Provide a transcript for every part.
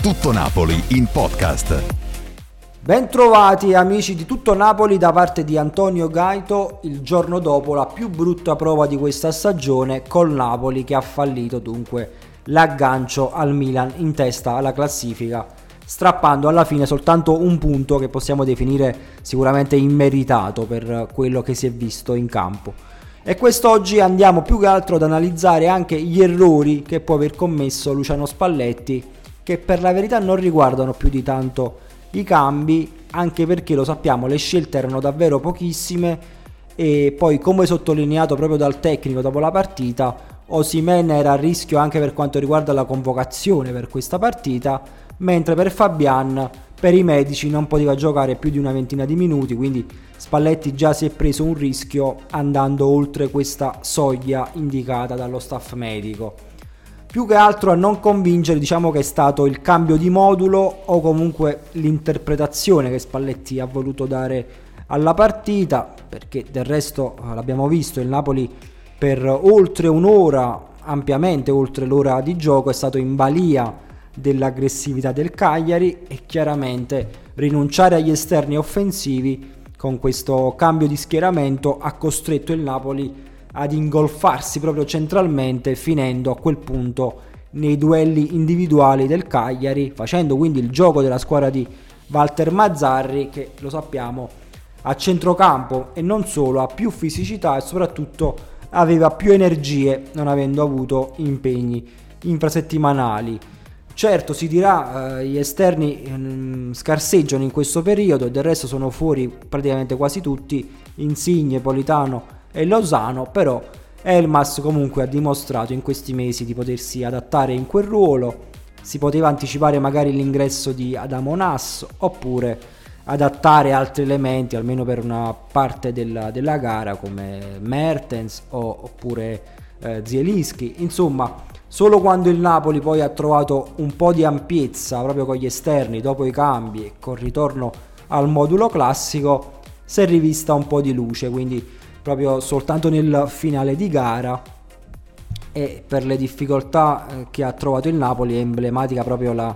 Tutto Napoli in podcast. Bentrovati amici di tutto Napoli da parte di Antonio Gaito il giorno dopo la più brutta prova di questa stagione col Napoli che ha fallito dunque l'aggancio al Milan in testa alla classifica strappando alla fine soltanto un punto che possiamo definire sicuramente immeritato per quello che si è visto in campo. E quest'oggi andiamo più che altro ad analizzare anche gli errori che può aver commesso Luciano Spalletti che per la verità non riguardano più di tanto i cambi, anche perché lo sappiamo, le scelte erano davvero pochissime e poi come sottolineato proprio dal tecnico dopo la partita, Osimen era a rischio anche per quanto riguarda la convocazione per questa partita, mentre per Fabian per i medici non poteva giocare più di una ventina di minuti, quindi Spalletti già si è preso un rischio andando oltre questa soglia indicata dallo staff medico più che altro a non convincere diciamo che è stato il cambio di modulo o comunque l'interpretazione che Spalletti ha voluto dare alla partita perché del resto eh, l'abbiamo visto il Napoli per oltre un'ora ampiamente oltre l'ora di gioco è stato in balia dell'aggressività del Cagliari e chiaramente rinunciare agli esterni offensivi con questo cambio di schieramento ha costretto il Napoli ad ingolfarsi proprio centralmente finendo a quel punto nei duelli individuali del Cagliari facendo quindi il gioco della squadra di Walter Mazzarri che lo sappiamo a centrocampo e non solo ha più fisicità e soprattutto aveva più energie non avendo avuto impegni infrasettimanali. Certo si dirà eh, gli esterni eh, scarseggiano in questo periodo e del resto sono fuori praticamente quasi tutti Insigne, Politano e Lozano, però Elmas comunque ha dimostrato in questi mesi di potersi adattare in quel ruolo, si poteva anticipare magari l'ingresso di Adamo Nasso oppure adattare altri elementi almeno per una parte della, della gara come Mertens o, oppure eh, Zielinski, insomma solo quando il Napoli poi ha trovato un po' di ampiezza proprio con gli esterni dopo i cambi e col ritorno al modulo classico si è rivista un po' di luce, quindi proprio soltanto nel finale di gara e per le difficoltà eh, che ha trovato il Napoli è emblematica proprio la,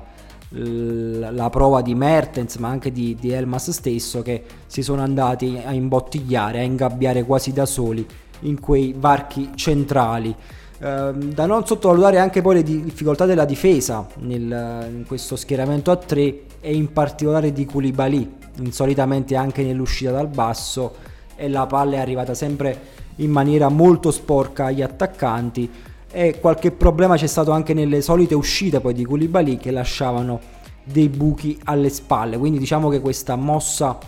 la, la prova di Mertens ma anche di, di, Elmas stesso che si sono andati a imbottigliare, a ingabbiare quasi da soli in quei varchi centrali. Eh, da non sottovalutare anche poi le difficoltà della difesa nel, in questo schieramento a 3 e in particolare di Koulibaly, insolitamente anche nell'uscita dal basso e la palla è arrivata sempre in maniera molto sporca agli attaccanti. E qualche problema c'è stato anche nelle solite uscite poi di Koulibaly che lasciavano dei buchi alle spalle. Quindi diciamo che questa mossa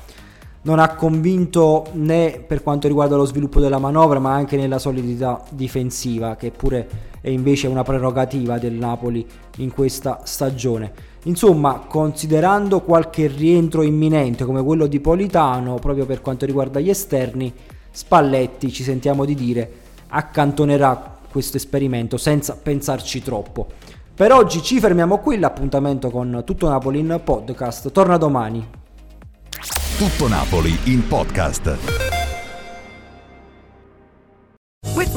non ha convinto né per quanto riguarda lo sviluppo della manovra ma anche nella solidità difensiva che pure è invece una prerogativa del Napoli in questa stagione Insomma, considerando qualche rientro imminente come quello di Politano, proprio per quanto riguarda gli esterni, Spalletti, ci sentiamo di dire, accantonerà questo esperimento senza pensarci troppo. Per oggi ci fermiamo qui, l'appuntamento con Tutto Napoli in podcast torna domani. Tutto Napoli in podcast.